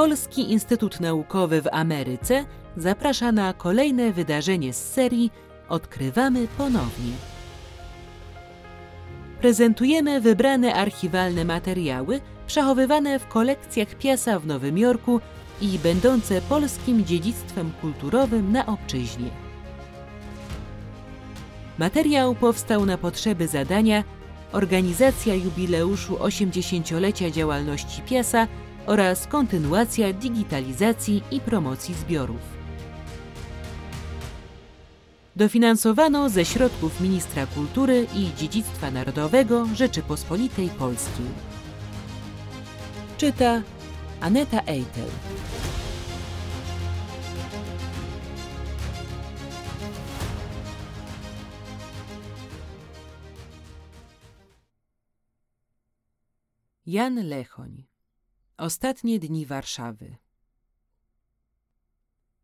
Polski Instytut Naukowy w Ameryce zaprasza na kolejne wydarzenie z serii Odkrywamy ponownie. Prezentujemy wybrane archiwalne materiały przechowywane w kolekcjach Piasa w Nowym Jorku i będące polskim dziedzictwem kulturowym na obczyźnie. Materiał powstał na potrzeby zadania Organizacja jubileuszu 80-lecia działalności Piasa oraz kontynuacja digitalizacji i promocji zbiorów. Dofinansowano ze środków Ministra Kultury i Dziedzictwa Narodowego Rzeczypospolitej Polskiej. Czyta Aneta Eitel. Jan Lechoń Ostatnie dni Warszawy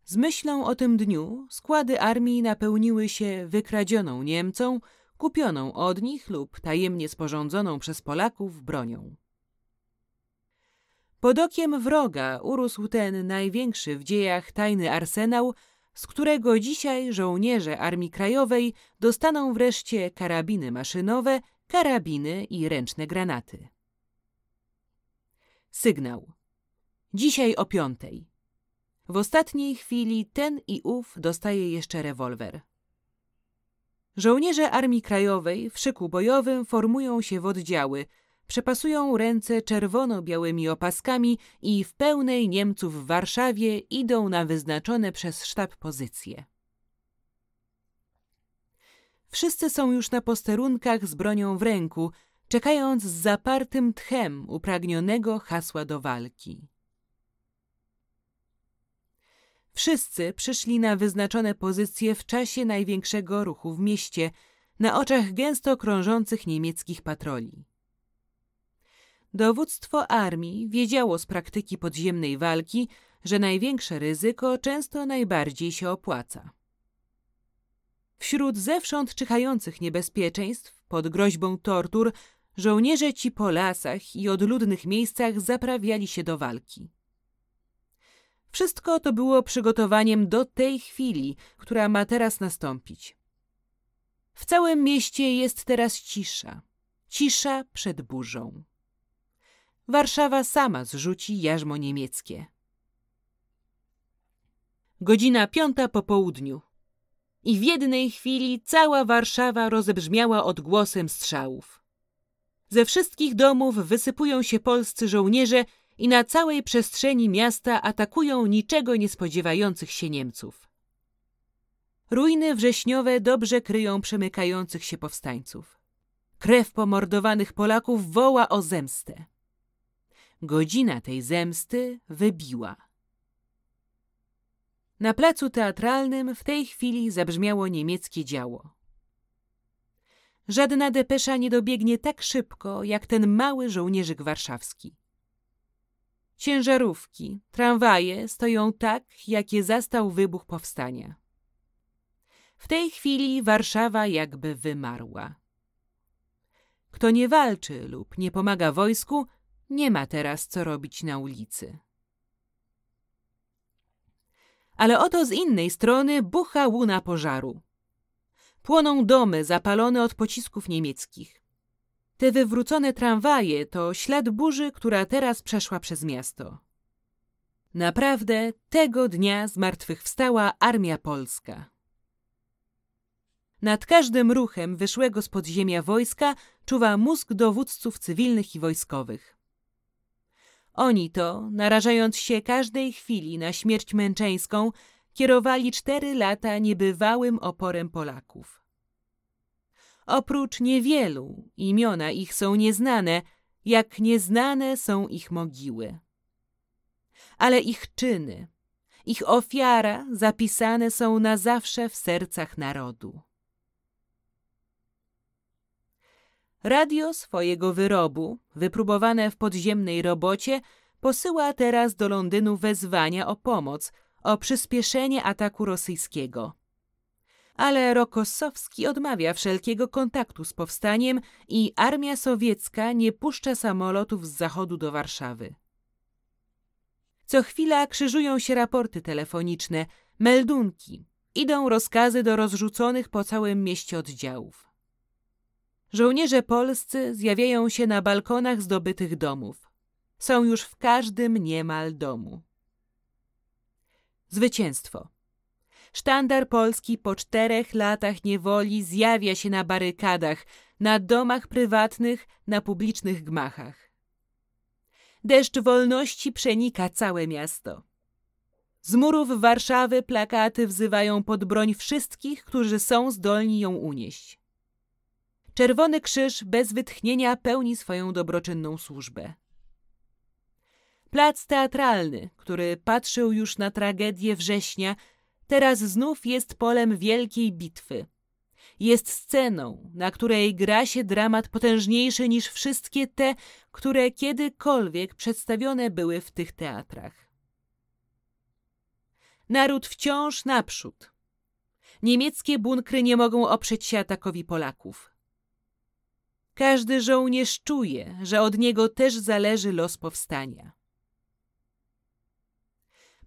Z myślą o tym dniu składy armii napełniły się wykradzioną Niemcom, kupioną od nich lub tajemnie sporządzoną przez Polaków bronią. Pod okiem wroga urósł ten największy w dziejach tajny arsenał, z którego dzisiaj żołnierze Armii Krajowej dostaną wreszcie karabiny maszynowe, karabiny i ręczne granaty. Sygnał. Dzisiaj o piątej. W ostatniej chwili ten i ów dostaje jeszcze rewolwer. Żołnierze Armii Krajowej w szyku bojowym formują się w oddziały, przepasują ręce czerwono-białymi opaskami i w pełnej Niemców w Warszawie idą na wyznaczone przez sztab pozycje. Wszyscy są już na posterunkach z bronią w ręku, czekając z zapartym tchem upragnionego hasła do walki. Wszyscy przyszli na wyznaczone pozycje w czasie największego ruchu w mieście, na oczach gęsto krążących niemieckich patroli. Dowództwo armii wiedziało z praktyki podziemnej walki, że największe ryzyko często najbardziej się opłaca. Wśród zewsząd czyhających niebezpieczeństw, pod groźbą tortur, żołnierze ci po lasach i odludnych miejscach zaprawiali się do walki. Wszystko to było przygotowaniem do tej chwili, która ma teraz nastąpić. W całym mieście jest teraz cisza. Cisza przed burzą. Warszawa sama zrzuci jarzmo niemieckie. Godzina piąta po południu. I w jednej chwili cała Warszawa rozebrzmiała odgłosem strzałów. Ze wszystkich domów wysypują się polscy żołnierze i na całej przestrzeni miasta atakują niczego nie spodziewających się Niemców. Ruiny wrześniowe dobrze kryją przemykających się powstańców. Krew pomordowanych Polaków woła o zemstę. Godzina tej zemsty wybiła. Na placu teatralnym w tej chwili zabrzmiało niemieckie działo. Żadna depesza nie dobiegnie tak szybko, jak ten mały żołnierzyk warszawski. Ciężarówki, tramwaje stoją tak, jak je zastał wybuch powstania. W tej chwili Warszawa jakby wymarła. Kto nie walczy lub nie pomaga wojsku, nie ma teraz co robić na ulicy. Ale oto z innej strony bucha łuna pożaru. Płoną domy zapalone od pocisków niemieckich. Te wywrócone tramwaje to ślad burzy, która teraz przeszła przez miasto. Naprawdę tego dnia zmartwychwstała armia polska. Nad każdym ruchem wyszłego z podziemia wojska czuwa mózg dowódców cywilnych i wojskowych. Oni to, narażając się każdej chwili na śmierć męczeńską, kierowali cztery lata niebywałym oporem Polaków. Oprócz niewielu, imiona ich są nieznane, jak nieznane są ich mogiły. Ale ich czyny, ich ofiara zapisane są na zawsze w sercach narodu. Radio swojego wyrobu, wypróbowane w podziemnej robocie, posyła teraz do Londynu wezwania o pomoc, o przyspieszenie ataku rosyjskiego. Ale Rokossowski odmawia wszelkiego kontaktu z powstaniem i armia sowiecka nie puszcza samolotów z zachodu do Warszawy. Co chwila krzyżują się raporty telefoniczne, meldunki, idą rozkazy do rozrzuconych po całym mieście oddziałów. Żołnierze polscy zjawiają się na balkonach zdobytych domów. Są już w każdym niemal domu. Zwycięstwo. Sztandar polski po czterech latach niewoli zjawia się na barykadach, na domach prywatnych, na publicznych gmachach. Deszcz wolności przenika całe miasto. Z murów Warszawy plakaty wzywają pod broń wszystkich, którzy są zdolni ją unieść. Czerwony Krzyż bez wytchnienia pełni swoją dobroczynną służbę. Plac teatralny, który patrzył już na tragedię września, teraz znów jest polem wielkiej bitwy. Jest sceną, na której gra się dramat potężniejszy niż wszystkie te, które kiedykolwiek przedstawione były w tych teatrach. Naród wciąż naprzód. Niemieckie bunkry nie mogą oprzeć się atakowi Polaków. Każdy żołnierz czuje, że od niego też zależy los powstania.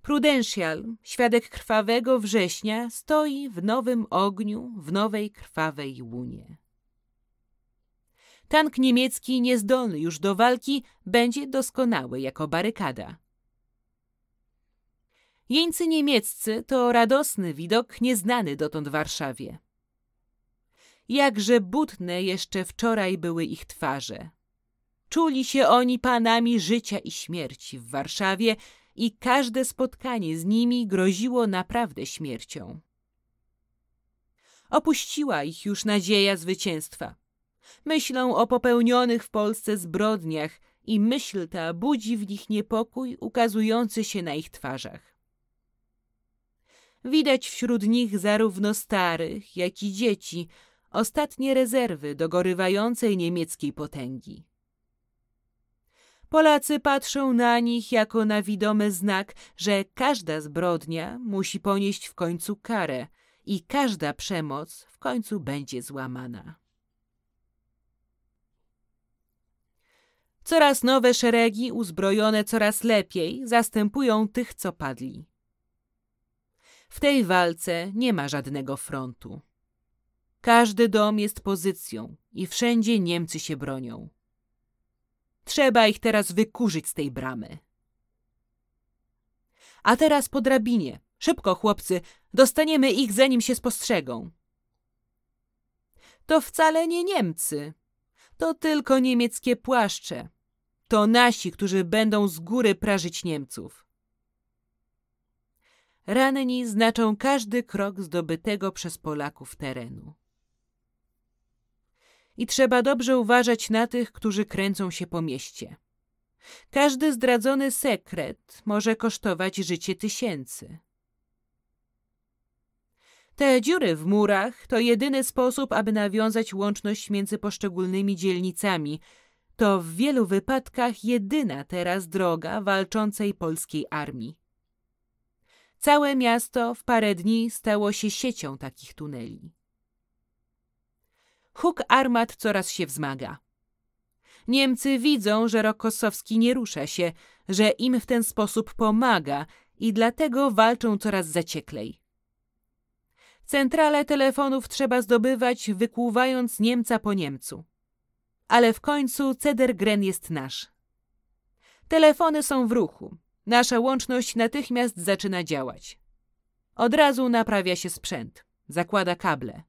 Prudential, świadek krwawego września, stoi w nowym ogniu, w nowej krwawej łunie. Tank niemiecki, niezdolny już do walki, będzie doskonały jako barykada. Jeńcy niemieccy to radosny widok nieznany dotąd Warszawie. Jakże butne jeszcze wczoraj były ich twarze. Czuli się oni panami życia i śmierci w Warszawie i każde spotkanie z nimi groziło naprawdę śmiercią. Opuściła ich już nadzieja zwycięstwa. Myślą o popełnionych w Polsce zbrodniach i myśl ta budzi w nich niepokój ukazujący się na ich twarzach. Widać wśród nich zarówno starych, jak i dzieci, ostatnie rezerwy dogorywającej niemieckiej potęgi. Polacy patrzą na nich jako na widomy znak, że każda zbrodnia musi ponieść w końcu karę i każda przemoc w końcu będzie złamana. Coraz nowe szeregi, uzbrojone coraz lepiej, zastępują tych, co padli. W tej walce nie ma żadnego frontu. Każdy dom jest pozycją i wszędzie Niemcy się bronią. Trzeba ich teraz wykurzyć z tej bramy. A teraz po drabinie. Szybko, chłopcy, dostaniemy ich, zanim się spostrzegą. To wcale nie Niemcy. To tylko niemieckie płaszcze. To nasi, którzy będą z góry prażyć Niemców. Ranni znaczą każdy krok zdobytego przez Polaków terenu i trzeba dobrze uważać na tych, którzy kręcą się po mieście. Każdy zdradzony sekret może kosztować życie tysięcy. Te dziury w murach to jedyny sposób, aby nawiązać łączność między poszczególnymi dzielnicami. To w wielu wypadkach jedyna teraz droga walczącej polskiej armii. Całe miasto w parę dni stało się siecią takich tuneli. Huk armat coraz się wzmaga. Niemcy widzą, że Rokosowski nie rusza się, że im w ten sposób pomaga i dlatego walczą coraz zacieklej. Centrale telefonów trzeba zdobywać, wykłuwając Niemca po Niemcu. Ale w końcu Cedergren jest nasz. Telefony są w ruchu. Nasza łączność natychmiast zaczyna działać. Od razu naprawia się sprzęt, zakłada kable.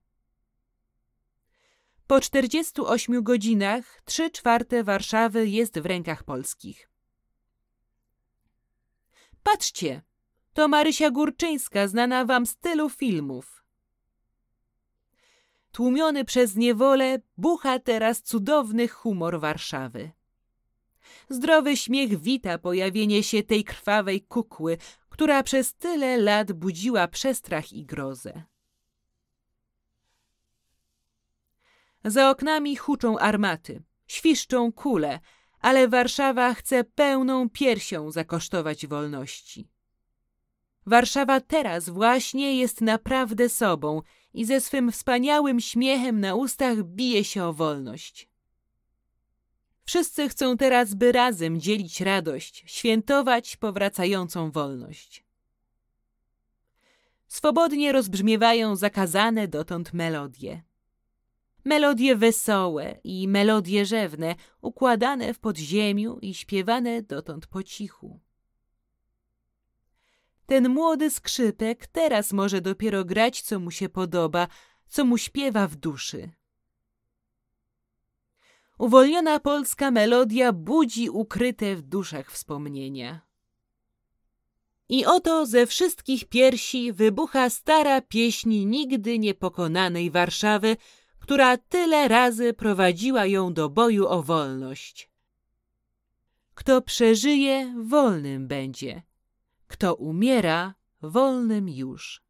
Po 48 godzinach trzy czwarte Warszawy jest w rękach polskich. Patrzcie, to Marysia Górczyńska, znana wam z tylu filmów. Tłumiony przez niewolę, bucha teraz cudowny humor Warszawy. Zdrowy śmiech wita pojawienie się tej krwawej kukły, która przez tyle lat budziła przestrach i grozę. Za oknami huczą armaty, świszczą kule, ale Warszawa chce pełną piersią zakosztować wolności. Warszawa teraz właśnie jest naprawdę sobą i ze swym wspaniałym śmiechem na ustach bije się o wolność. Wszyscy chcą teraz, by razem dzielić radość, świętować powracającą wolność. Swobodnie rozbrzmiewają zakazane dotąd melodie. Melodie wesołe i melodie rzewne, układane w podziemiu i śpiewane dotąd po cichu. Ten młody skrzypek teraz może dopiero grać, co mu się podoba, co mu śpiewa w duszy. Uwolniona polska melodia budzi ukryte w duszach wspomnienia. I oto ze wszystkich piersi wybucha stara pieśń nigdy niepokonanej Warszawy, która tyle razy prowadziła ją do boju o wolność. Kto przeżyje, wolnym będzie. Kto umiera, wolnym już.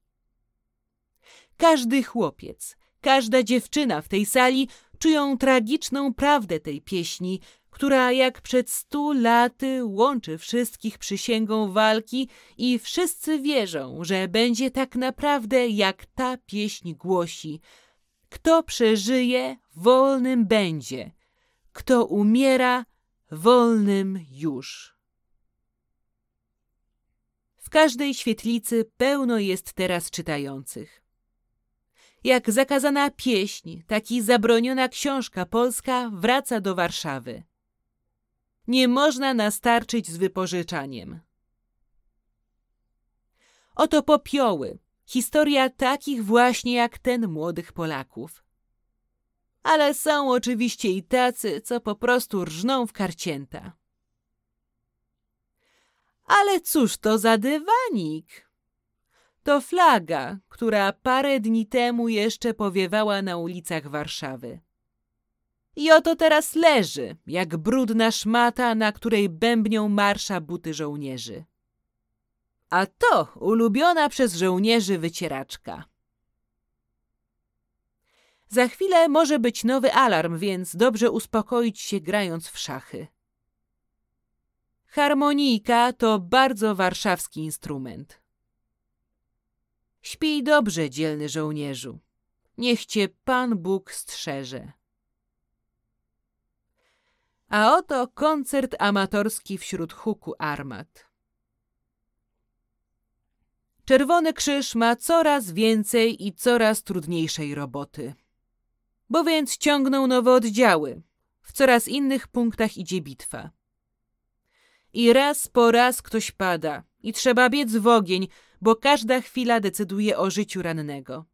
Każdy chłopiec, każda dziewczyna w tej sali czują tragiczną prawdę tej pieśni, która jak przed stu laty łączy wszystkich przysięgą walki i wszyscy wierzą, że będzie tak naprawdę jak ta pieśń głosi. Kto przeżyje, wolnym będzie. Kto umiera, wolnym już. W każdej świetlicy pełno jest teraz czytających. Jak zakazana pieśń, tak i zabroniona książka polska wraca do Warszawy. Nie można nastarczyć z wypożyczaniem. Oto popioły, historia takich właśnie jak ten młodych Polaków. Ale są oczywiście i tacy, co po prostu rżną w karcięta. Ale cóż to za dywanik? To flaga, która parę dni temu jeszcze powiewała na ulicach Warszawy. I oto teraz leży, jak brudna szmata, na której bębnią marsza buty żołnierzy. A to ulubiona przez żołnierzy wycieraczka. Za chwilę może być nowy alarm, więc dobrze uspokoić się grając w szachy. Harmonijka to bardzo warszawski instrument. Śpij dobrze, dzielny żołnierzu. Niech cię Pan Bóg strzeże. A oto koncert amatorski wśród huku armat. Czerwony Krzyż ma coraz więcej i coraz trudniejszej roboty. Bo więc ciągną nowe oddziały. W coraz innych punktach idzie bitwa. I raz po raz ktoś pada i trzeba biec w ogień, bo każda chwila decyduje o życiu rannego.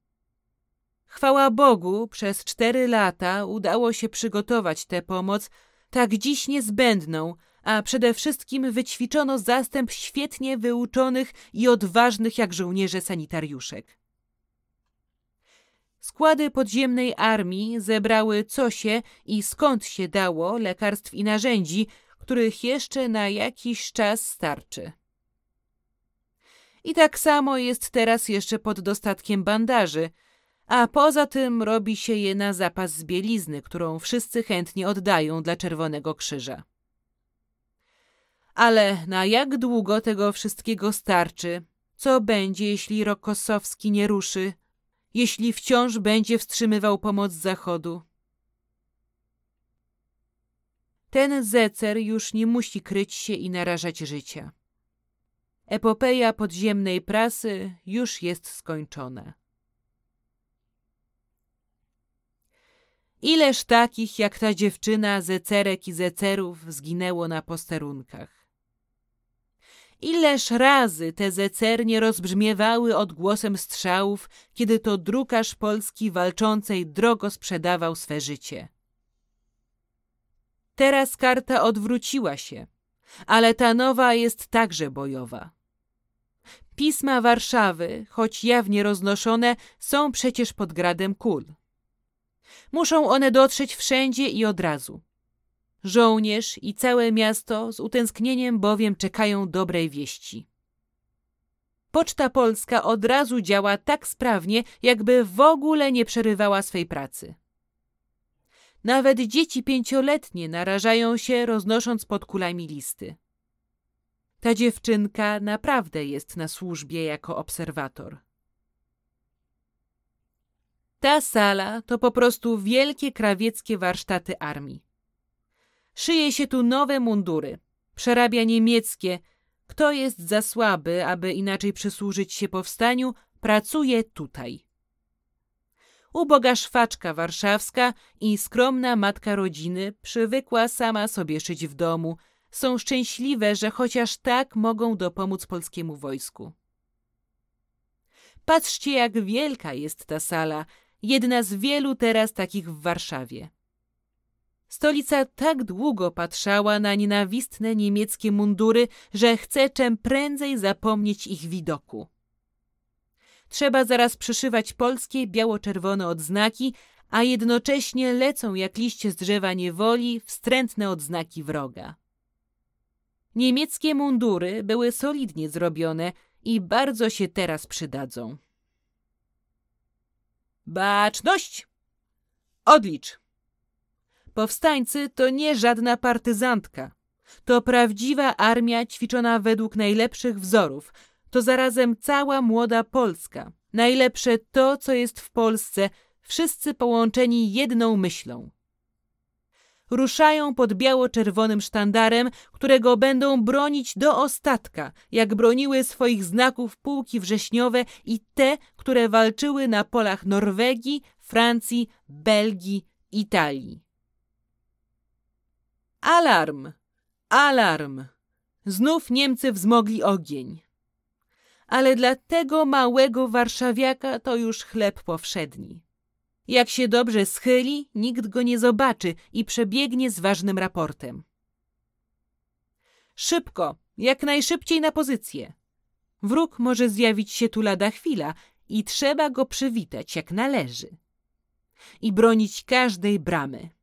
Chwała Bogu, przez cztery lata udało się przygotować tę pomoc, tak dziś niezbędną, a przede wszystkim wyćwiczono zastęp świetnie wyuczonych i odważnych jak żołnierze sanitariuszek. Składy podziemnej armii zebrały co się i skąd się dało lekarstw i narzędzi, których jeszcze na jakiś czas starczy. I tak samo jest teraz jeszcze pod dostatkiem bandaży, a poza tym robi się je na zapas z bielizny, którą wszyscy chętnie oddają dla Czerwonego Krzyża. Ale na jak długo tego wszystkiego starczy? Co będzie, jeśli Rokosowski nie ruszy? Jeśli wciąż będzie wstrzymywał pomoc zachodu? Ten zecer już nie musi kryć się i narażać życia. Epopeja podziemnej prasy już jest skończona. Ileż takich jak ta dziewczyna zecerek i zecerów zginęło na posterunkach. Ileż razy te zecernie rozbrzmiewały odgłosem strzałów, kiedy to drukarz polski walczącej drogo sprzedawał swe życie. Teraz karta odwróciła się, ale ta nowa jest także bojowa. Pisma Warszawy, choć jawnie roznoszone, są przecież pod gradem kul. Muszą one dotrzeć wszędzie i od razu. Żołnierz i całe miasto z utęsknieniem bowiem czekają dobrej wieści. Poczta Polska od razu działa tak sprawnie, jakby w ogóle nie przerywała swej pracy. Nawet dzieci pięcioletnie narażają się, roznosząc pod kulami listy. Ta dziewczynka naprawdę jest na służbie jako obserwator. Ta sala to po prostu wielkie krawieckie warsztaty armii. Szyje się tu nowe mundury, przerabia niemieckie. Kto jest za słaby, aby inaczej przysłużyć się powstaniu, pracuje tutaj. Uboga szwaczka warszawska i skromna matka rodziny przywykła sama sobie szyć w domu. Są szczęśliwe, że chociaż tak mogą dopomóc polskiemu wojsku. Patrzcie, jak wielka jest ta sala, jedna z wielu teraz takich w Warszawie. Stolica tak długo patrzała na nienawistne niemieckie mundury, że chce czym prędzej zapomnieć ich widoku. Trzeba zaraz przyszywać polskie biało-czerwone odznaki, a jednocześnie lecą jak liście z drzewa niewoli wstrętne odznaki wroga. Niemieckie mundury były solidnie zrobione i bardzo się teraz przydadzą. Baczność! Odlicz! Powstańcy to nie żadna partyzantka. To prawdziwa armia ćwiczona według najlepszych wzorów. To zarazem cała młoda Polska. Najlepsze to, co jest w Polsce, wszyscy połączeni jedną myślą. Ruszają pod biało-czerwonym sztandarem, którego będą bronić do ostatka, jak broniły swoich znaków pułki wrześniowe i te, które walczyły na polach Norwegii, Francji, Belgii, Italii. Alarm! Alarm! Znów Niemcy wzmogli ogień. Ale dla tego małego warszawiaka to już chleb powszedni. Jak się dobrze schyli, nikt go nie zobaczy i przebiegnie z ważnym raportem. Szybko, jak najszybciej na pozycję. Wróg może zjawić się tu lada chwila i trzeba go przywitać jak należy. I bronić każdej bramy.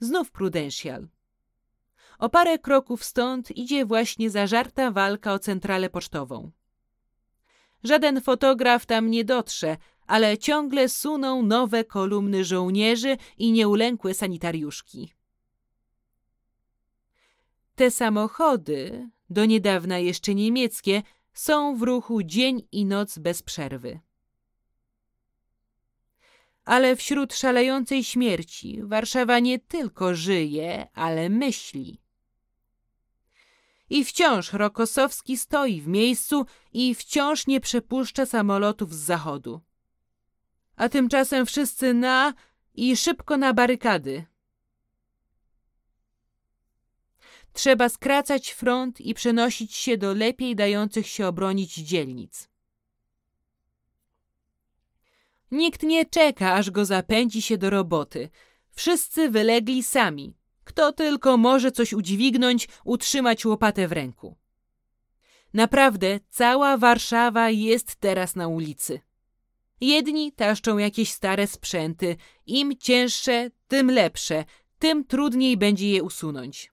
Znów Prudential. O parę kroków stąd idzie właśnie zażarta walka o centralę pocztową. Żaden fotograf tam nie dotrze, ale ciągle suną nowe kolumny żołnierzy i nieulękłe sanitariuszki. Te samochody, do niedawna jeszcze niemieckie, są w ruchu dzień i noc bez przerwy. Ale wśród szalejącej śmierci Warszawa nie tylko żyje, ale myśli. I wciąż Rokosowski stoi w miejscu i wciąż nie przepuszcza samolotów z zachodu. A tymczasem wszyscy na i szybko na barykady. Trzeba skracać front i przenosić się do lepiej dających się obronić dzielnic. Nikt nie czeka, aż go zapędzi się do roboty. Wszyscy wylegli sami. Kto tylko może coś udźwignąć, utrzymać łopatę w ręku. Naprawdę cała Warszawa jest teraz na ulicy. Jedni taszczą jakieś stare sprzęty, im cięższe, tym lepsze, tym trudniej będzie je usunąć.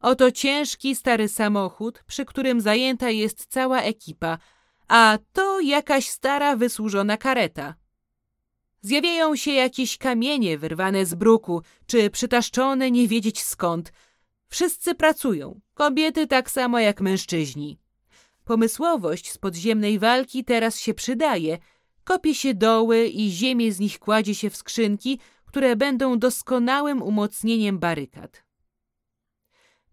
Oto ciężki stary samochód, przy którym zajęta jest cała ekipa, a to jakaś stara wysłużona kareta. Zjawiają się jakieś kamienie wyrwane z bruku, czy przytaszczone nie wiedzieć skąd. Wszyscy pracują, kobiety tak samo jak mężczyźni. Pomysłowość z podziemnej walki teraz się przydaje. Kopie się doły i ziemię z nich kładzie się w skrzynki, które będą doskonałym umocnieniem barykad.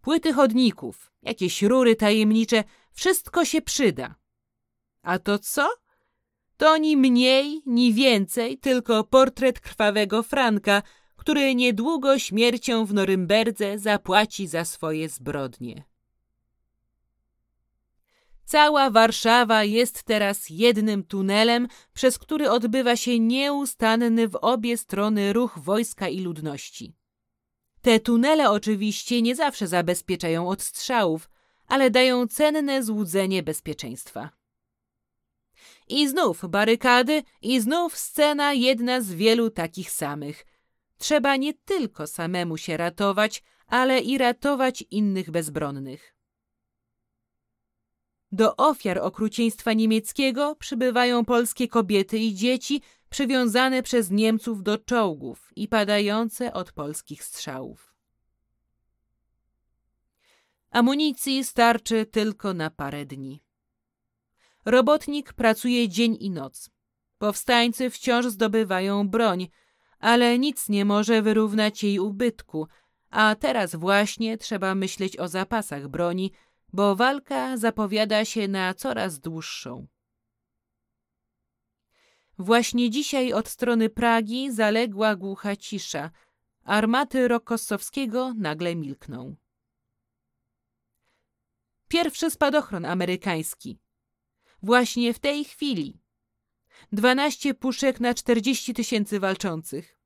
Płyty chodników, jakieś rury tajemnicze, wszystko się przyda. A to co? To ni mniej, ni więcej, tylko portret krwawego Franka, który niedługo śmiercią w Norymberdze zapłaci za swoje zbrodnie. Cała Warszawa jest teraz jednym tunelem, przez który odbywa się nieustanny w obie strony ruch wojska i ludności. Te tunele oczywiście nie zawsze zabezpieczają od strzałów, ale dają cenne złudzenie bezpieczeństwa. I znów barykady, i znów scena jedna z wielu takich samych. Trzeba nie tylko samemu się ratować, ale i ratować innych bezbronnych. Do ofiar okrucieństwa niemieckiego przybywają polskie kobiety i dzieci przywiązane przez Niemców do czołgów i padające od polskich strzałów. Amunicji starczy tylko na parę dni. Robotnik pracuje dzień i noc. Powstańcy wciąż zdobywają broń, ale nic nie może wyrównać jej ubytku, a teraz właśnie trzeba myśleć o zapasach broni, bo walka zapowiada się na coraz dłuższą. Właśnie dzisiaj od strony Pragi zaległa głucha cisza. Armaty Rokossowskiego nagle milkną. Pierwszy spadochron amerykański. Właśnie w tej chwili. Dwanaście puszek na czterdzieści tysięcy walczących.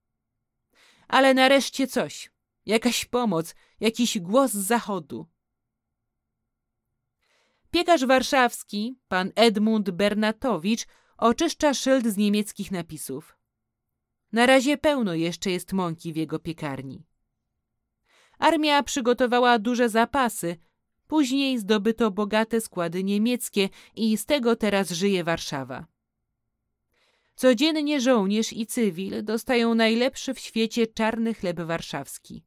Ale nareszcie coś. Jakaś pomoc, jakiś głos z zachodu. Piekarz warszawski, pan Edmund Bernatowicz, oczyszcza szyld z niemieckich napisów. Na razie pełno jeszcze jest mąki w jego piekarni. Armia przygotowała duże zapasy, później zdobyto bogate składy niemieckie i z tego teraz żyje Warszawa. Codziennie żołnierz i cywil dostają najlepszy w świecie czarny chleb warszawski.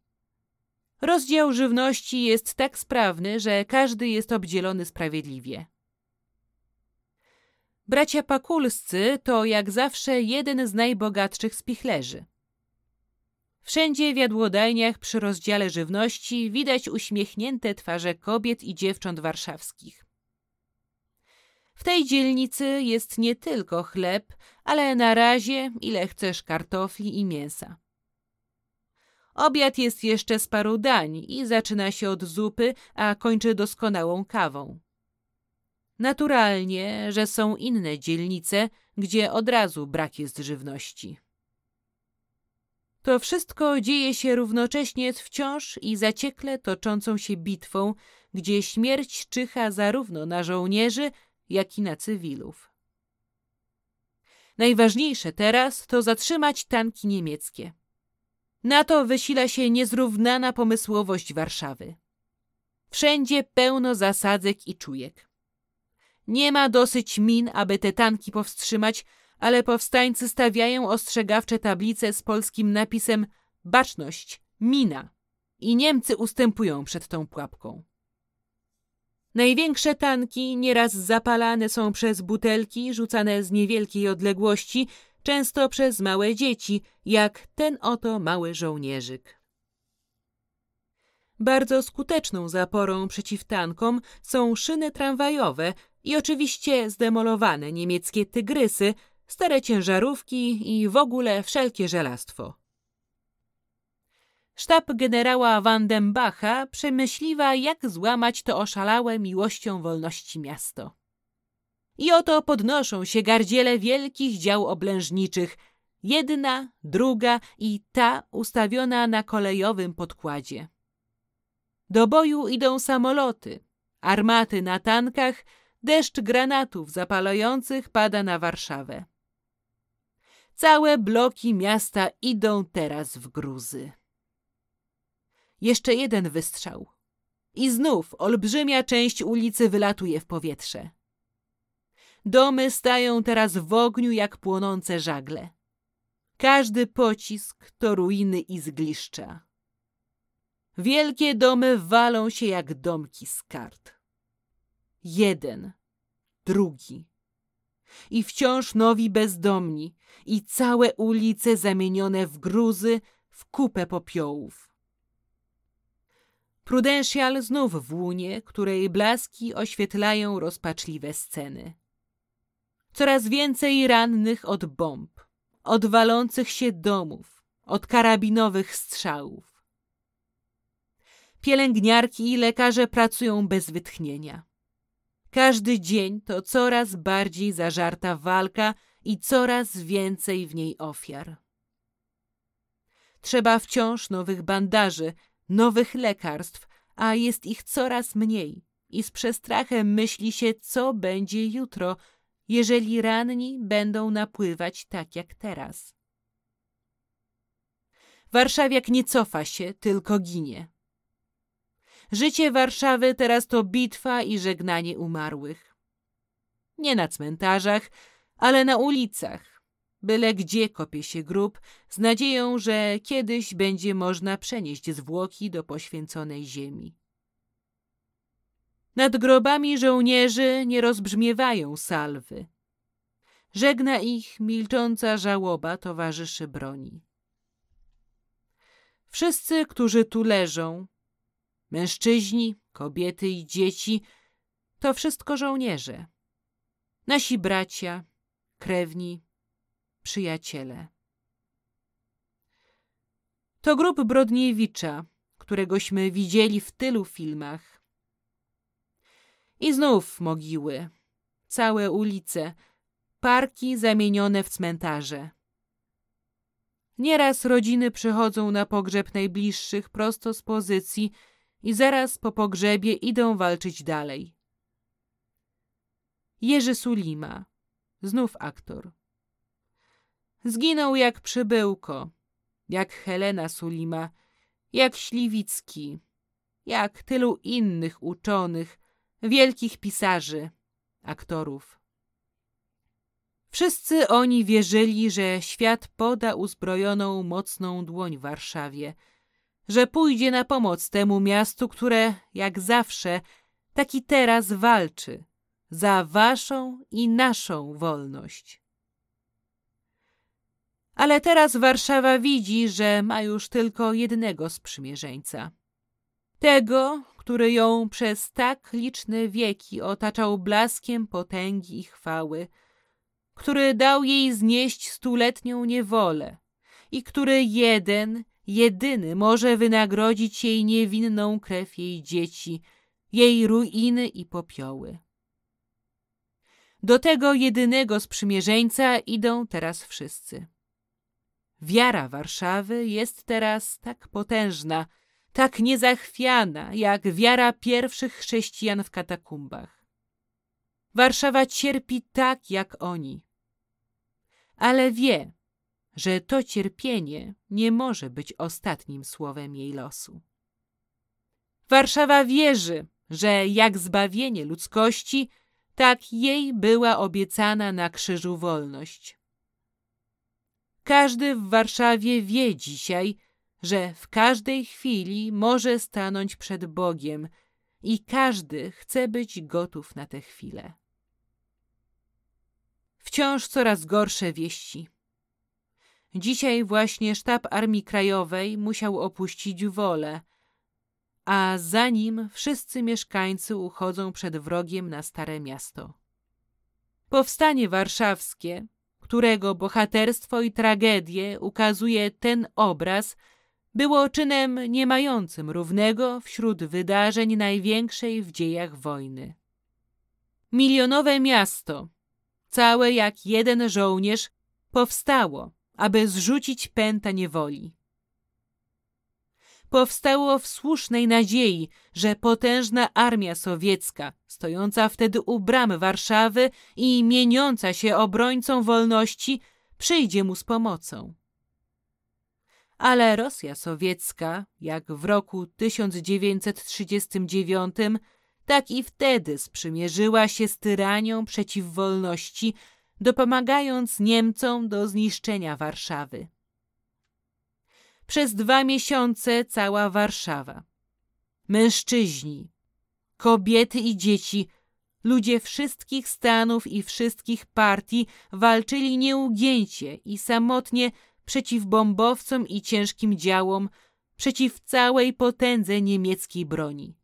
Rozdział żywności jest tak sprawny, że każdy jest obdzielony sprawiedliwie. Bracia Pakulscy to jak zawsze jeden z najbogatszych spichlerzy. Wszędzie w jadłodajniach przy rozdziale żywności widać uśmiechnięte twarze kobiet i dziewcząt warszawskich. W tej dzielnicy jest nie tylko chleb, ale na razie ile chcesz kartofli i mięsa. Obiad jest jeszcze z paru dań i zaczyna się od zupy, a kończy doskonałą kawą. Naturalnie, że są inne dzielnice, gdzie od razu brak jest żywności. To wszystko dzieje się równocześnie z wciąż i zaciekle toczącą się bitwą, gdzie śmierć czyha zarówno na żołnierzy, jak i na cywilów. Najważniejsze teraz to zatrzymać tanki niemieckie. Na to wysila się niezrównana pomysłowość Warszawy. Wszędzie pełno zasadzek i czujek. Nie ma dosyć min, aby te tanki powstrzymać, ale powstańcy stawiają ostrzegawcze tablice z polskim napisem Baczność, mina i Niemcy ustępują przed tą pułapką. Największe tanki nieraz zapalane są przez butelki rzucane z niewielkiej odległości, często przez małe dzieci, jak ten oto mały żołnierzyk. Bardzo skuteczną zaporą przeciw tankom są szyny tramwajowe i oczywiście zdemolowane niemieckie tygrysy, stare ciężarówki i w ogóle wszelkie żelastwo. Sztab generała Vandenbacha przemyśliwa, jak złamać to oszalałe miłością wolności miasto. I oto podnoszą się gardziele wielkich dział oblężniczych, jedna, druga i ta ustawiona na kolejowym podkładzie. Do boju idą samoloty, armaty na tankach, deszcz granatów zapalających pada na Warszawę. Całe bloki miasta idą teraz w gruzy. Jeszcze jeden wystrzał. I znów olbrzymia część ulicy wylatuje w powietrze. Domy stają teraz w ogniu jak płonące żagle. Każdy pocisk to ruiny i zgliszcza. Wielkie domy walą się jak domki z kart. Jeden, drugi. I wciąż nowi bezdomni, i całe ulice zamienione w gruzy, w kupę popiołów. Prudential znów w łunie, której blaski oświetlają rozpaczliwe sceny. Coraz więcej rannych od bomb, od walących się domów, od karabinowych strzałów. Pielęgniarki i lekarze pracują bez wytchnienia. Każdy dzień to coraz bardziej zażarta walka i coraz więcej w niej ofiar. Trzeba wciąż nowych bandaży, nowych lekarstw, a jest ich coraz mniej i z przestrachem myśli się, co będzie jutro, jeżeli ranni będą napływać tak jak teraz. Warszawiak nie cofa się, tylko ginie. Życie Warszawy teraz to bitwa i żegnanie umarłych. Nie na cmentarzach, ale na ulicach. Byle gdzie kopie się grób, z nadzieją, że kiedyś będzie można przenieść zwłoki do poświęconej ziemi. Nad grobami żołnierzy nie rozbrzmiewają salwy. Żegna ich milcząca żałoba towarzyszy broni. Wszyscy, którzy tu leżą, mężczyźni, kobiety i dzieci, to wszystko żołnierze. Nasi bracia, krewni, przyjaciele. To grób Brodniewicza, któregośmy widzieli w tylu filmach. I znów mogiły, całe ulice, parki zamienione w cmentarze. Nieraz rodziny przychodzą na pogrzeb najbliższych prosto z pozycji i zaraz po pogrzebie idą walczyć dalej. Jerzy Sulima, znów aktor. Zginął jak przybyłko, jak Helena Sulima, jak Śliwicki, jak tylu innych uczonych, wielkich pisarzy, aktorów. Wszyscy oni wierzyli, że świat poda uzbrojoną, mocną dłoń Warszawie, że pójdzie na pomoc temu miastu, które, jak zawsze, tak i teraz walczy za waszą i naszą wolność. Ale teraz Warszawa widzi, że ma już tylko jednego sprzymierzeńca. Tego, który ją przez tak liczne wieki otaczał blaskiem potęgi i chwały, który dał jej znieść stuletnią niewolę i który jeden, jedyny może wynagrodzić jej niewinną krew jej dzieci, jej ruiny i popioły. Do tego jedynego sprzymierzeńca idą teraz wszyscy. Wiara Warszawy jest teraz tak potężna, tak niezachwiana, jak wiara pierwszych chrześcijan w katakumbach. Warszawa cierpi tak, jak oni. Ale wie, że to cierpienie nie może być ostatnim słowem jej losu. Warszawa wierzy, że jak zbawienie ludzkości, tak jej była obiecana na krzyżu wolność. Każdy w Warszawie wie dzisiaj, że w każdej chwili może stanąć przed Bogiem i każdy chce być gotów na tę chwilę. Wciąż coraz gorsze wieści. Dzisiaj właśnie sztab Armii Krajowej musiał opuścić wolę, a za nim wszyscy mieszkańcy uchodzą przed wrogiem na Stare Miasto. Powstanie warszawskie, którego bohaterstwo i tragedię ukazuje ten obraz, było czynem nie mającym równego wśród wydarzeń największej w dziejach wojny. Milionowe miasto, całe jak jeden żołnierz, powstało, aby zrzucić pęta niewoli powstało w słusznej nadziei, że potężna armia sowiecka, stojąca wtedy u bram Warszawy i mieniąca się obrońcą wolności, przyjdzie mu z pomocą. Ale Rosja sowiecka, jak w roku 1939, tak i wtedy sprzymierzyła się z tyranią przeciw wolności, dopomagając Niemcom do zniszczenia Warszawy przez dwa miesiące cała Warszawa. Mężczyźni, kobiety i dzieci, ludzie wszystkich stanów i wszystkich partii walczyli nieugięcie i samotnie przeciw bombowcom i ciężkim działom, przeciw całej potędze niemieckiej broni.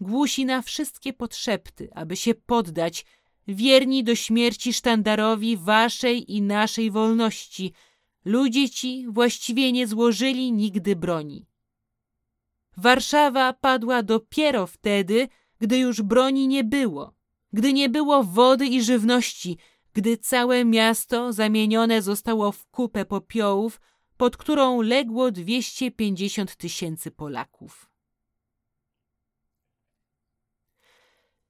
Głusi na wszystkie podszepty, aby się poddać, wierni do śmierci sztandarowi waszej i naszej wolności – Ludzie ci właściwie nie złożyli nigdy broni. Warszawa padła dopiero wtedy, gdy już broni nie było, gdy nie było wody i żywności, gdy całe miasto zamienione zostało w kupę popiołów, pod którą legło 250 tysięcy Polaków.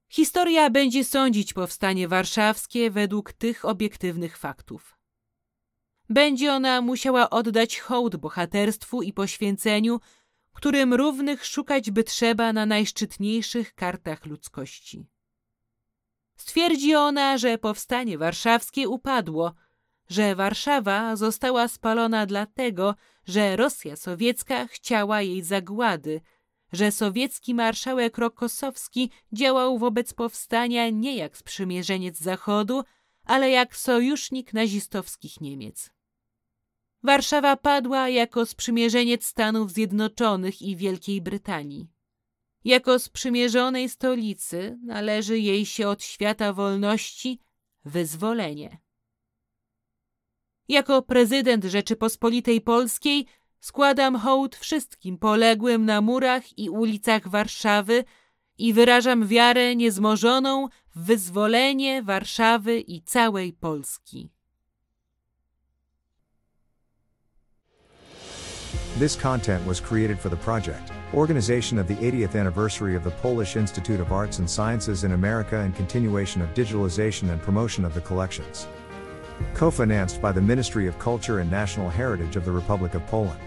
Historia będzie sądzić powstanie warszawskie według tych obiektywnych faktów. Będzie ona musiała oddać hołd bohaterstwu i poświęceniu, którym równych szukać by trzeba na najszczytniejszych kartach ludzkości. Stwierdzi ona, że powstanie warszawskie upadło, że Warszawa została spalona dlatego, że Rosja sowiecka chciała jej zagłady, że sowiecki marszałek Rokosowski działał wobec powstania nie jak sprzymierzeniec Zachodu, ale jak sojusznik nazistowskich Niemiec. Warszawa padła jako sprzymierzeniec Stanów Zjednoczonych i Wielkiej Brytanii. Jako sprzymierzonej stolicy należy jej się od świata wolności wyzwolenie. Jako prezydent Rzeczypospolitej Polskiej składam hołd wszystkim poległym na murach i ulicach Warszawy i wyrażam wiarę niezmożoną w wyzwolenie Warszawy i całej Polski. This content was created for the project, organization of the 80th anniversary of the Polish Institute of Arts and Sciences in America and continuation of digitalization and promotion of the collections. Co financed by the Ministry of Culture and National Heritage of the Republic of Poland.